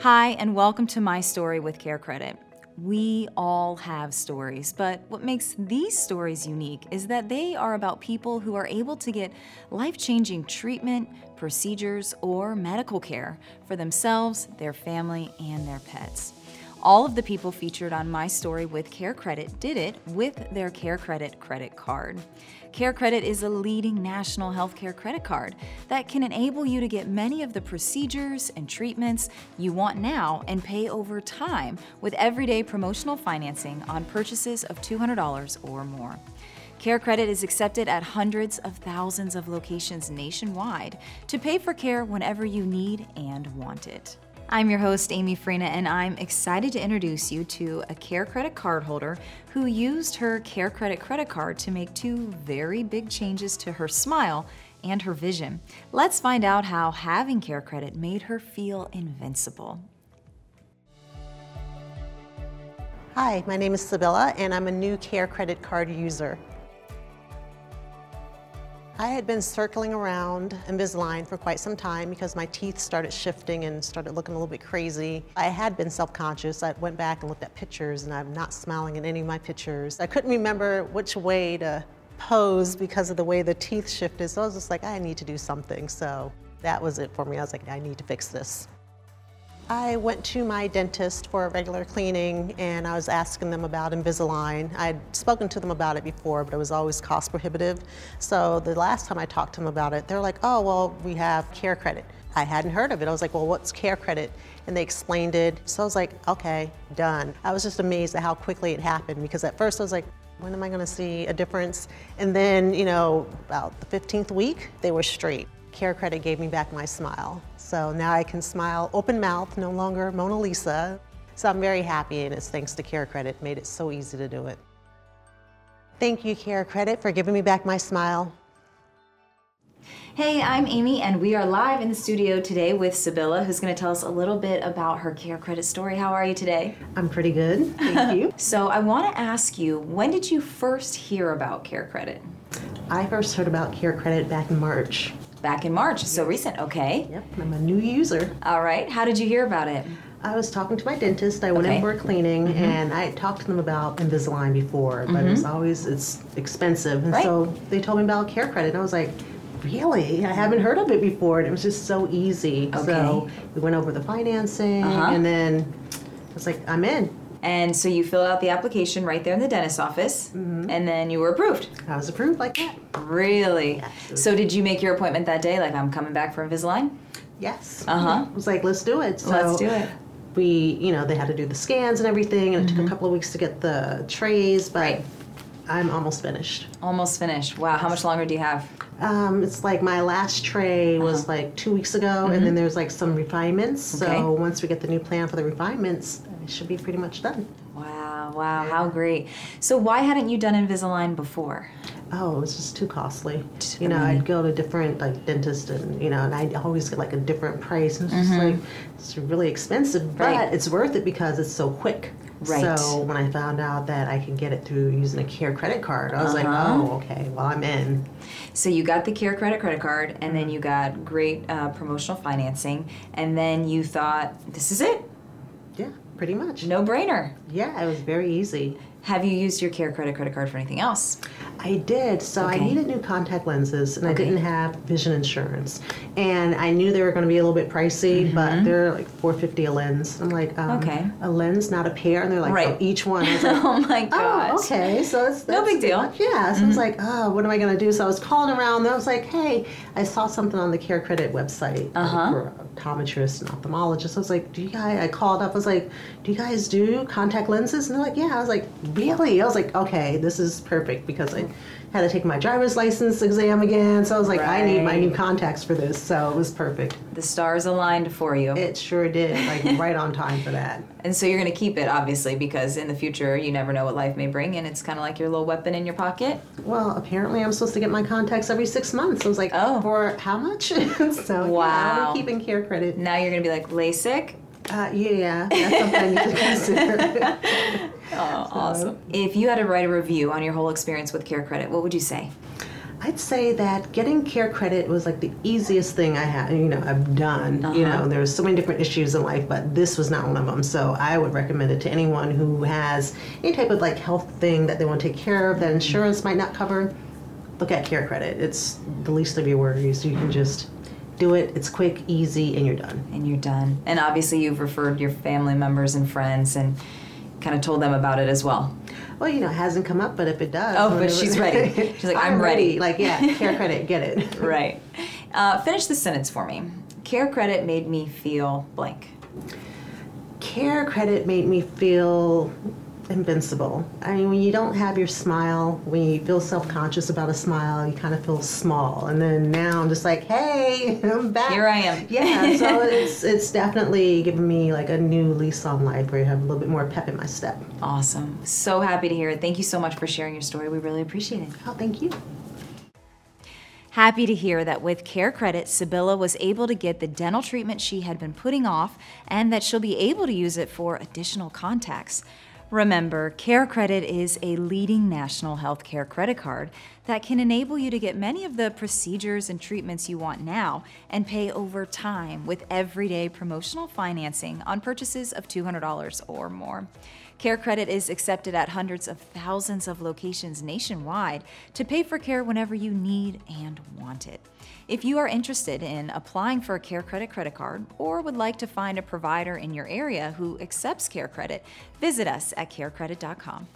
Hi, and welcome to My Story with Care Credit. We all have stories, but what makes these stories unique is that they are about people who are able to get life changing treatment, procedures, or medical care for themselves, their family, and their pets. All of the people featured on My Story with Care Credit did it with their Care Credit credit card. Care Credit is a leading national healthcare credit card that can enable you to get many of the procedures and treatments you want now and pay over time with everyday promotional financing on purchases of $200 or more. Care Credit is accepted at hundreds of thousands of locations nationwide to pay for care whenever you need and want it. I'm your host, Amy Frena, and I'm excited to introduce you to a Care Credit card holder who used her Care Credit credit card to make two very big changes to her smile and her vision. Let's find out how having Care Credit made her feel invincible. Hi, my name is Sibylla, and I'm a new Care Credit card user. I had been circling around Invisalign for quite some time because my teeth started shifting and started looking a little bit crazy. I had been self-conscious. I went back and looked at pictures and I'm not smiling in any of my pictures. I couldn't remember which way to pose because of the way the teeth shifted. So I was just like, I need to do something. So that was it for me. I was like, I need to fix this. I went to my dentist for a regular cleaning and I was asking them about Invisalign. I'd spoken to them about it before, but it was always cost prohibitive. So the last time I talked to them about it, they're like, oh, well, we have care credit. I hadn't heard of it. I was like, well, what's care credit? And they explained it. So I was like, okay, done. I was just amazed at how quickly it happened because at first I was like, when am I gonna see a difference? And then, you know, about the 15th week, they were straight. Care Credit gave me back my smile. So now I can smile open mouth, no longer Mona Lisa. So I'm very happy and it's thanks to Care Credit, made it so easy to do it. Thank you, Care Credit, for giving me back my smile. Hey, I'm Amy, and we are live in the studio today with Sibylla, who's going to tell us a little bit about her Care Credit story. How are you today? I'm pretty good, thank you. So, I want to ask you, when did you first hear about Care Credit? I first heard about Care Credit back in March. Back in March, so recent, okay. Yep, I'm a new user. All right, how did you hear about it? I was talking to my dentist. I went Okay. in for a cleaning, and I had talked to them about Invisalign before, but it was always it's expensive, and Right. so they told me about Care Credit, and I was like, "Really? I haven't heard of it before." And it was just so easy. Okay. So we went over the financing, Uh-huh. and then I was like, "I'm in." And so you filled out the application right there in the dentist's office, and then you were approved. I was approved like that. Really? Yes. So did you make your appointment that day? Like, I'm coming back for Invisalign? Yes. Uh-huh. I was like, "Let's do it." So Let's do it. We, you know, they had to do the scans and everything, and it took a couple of weeks to get the trays, but Mm-hmm. Right. I'm almost finished. Almost finished. Wow, how much longer do you have? Um, it's like my last tray was like two weeks ago, and then there's like some refinements. Uh-huh. Mm-hmm. Okay. So once we get the new plan for the refinements, it should be pretty much done. Wow, wow, how great. So why hadn't you done Invisalign before? Oh, it was just too costly. Just You know, I'd go to different like dentists, and you know, and I'd always get like a different price. And it's just like it's really expensive, but Mm-hmm. Right. it's worth it because it's so quick. Right. So when I found out that I could get it through using a Care credit card, I was like, Uh-huh. oh, okay, well I'm in. So you got the Care Credit credit card, and then you got great uh, promotional financing, and then you thought, this is it, Yeah, pretty much. no brainer. Yeah, it was very easy. Have you used your Care Credit credit card for anything else? I did. So I needed new contact lenses, and Okay. I didn't have vision insurance. And I knew they were going to be a little bit pricey, but they're like four fifty a lens. I'm like, um, Mm-hmm. Okay. a lens, not a pair. And they're like, Right. oh, each one. Like, oh my god. Oh, okay. So it's No big deal. Mm-hmm. much- Yeah. So I was like, oh, what am I going to do? So I was calling around. And I was like, hey, I saw something on the Care Credit website uh, Uh-huh. for optometrists and ophthalmologists. I was like, do you guys? I called up. I was like, do you guys do contact lenses? And they're like, yeah. I was like, really? I was like, okay, this is perfect because I had to take my driver's license exam again. So I was like, I need my new contacts for this. So it was perfect. The stars aligned for you. It sure did. Like right on time for that. and so you're going to keep it, obviously, because in the future, you never know what life may bring, and it's kind of like your little weapon in your pocket. Well, apparently I'm supposed to get my contacts every six months. I was like, Oh. for how much? so yeah, Wow. I'm keeping care credit. Now you're going to be like, LASIK? Uh, yeah, that's something I need to consider. Oh, awesome. If you had to write a review on your whole experience with Care Credit, what would you say? I'd say that getting care credit was like the easiest thing I had, you know, I've done. Uh-huh. You know, there's so many different issues in life, but this was not one of them. So I would recommend it to anyone who has any type of like health thing that they want to take care of that insurance might not cover. Look at care credit. It's the least of your worries. You can just do it. It's quick, easy, and you're done. And you're done. And obviously, you've referred your family members and friends and kind of told them about it as well well, you know, it hasn't come up, but if it does. Oh, but she's ready. She's like, I'm, I'm ready. ready. Like, yeah, care credit, get it. right. Uh, finish the sentence for me. Care credit made me feel blank. Care credit made me feel invincible. I mean, when you don't have your smile, when you feel self conscious about a smile, you kind of feel small. And then now I'm just like, hey, I'm back. Here I am. Yeah, so it's it's definitely given me like a new lease on life where you have a little bit more pep in my step. Awesome. So happy to hear it. Thank you so much for sharing your story. We really appreciate it. Oh, thank you. Happy to hear that with Care Credit, Sibylla was able to get the dental treatment she had been putting off and that she'll be able to use it for additional contacts. Remember, Care Credit is a leading national healthcare credit card that can enable you to get many of the procedures and treatments you want now and pay over time with everyday promotional financing on purchases of $200 or more. Care Credit is accepted at hundreds of thousands of locations nationwide to pay for care whenever you need and want it. If you are interested in applying for a Care Credit credit card or would like to find a provider in your area who accepts Care Credit, visit us at carecredit.com.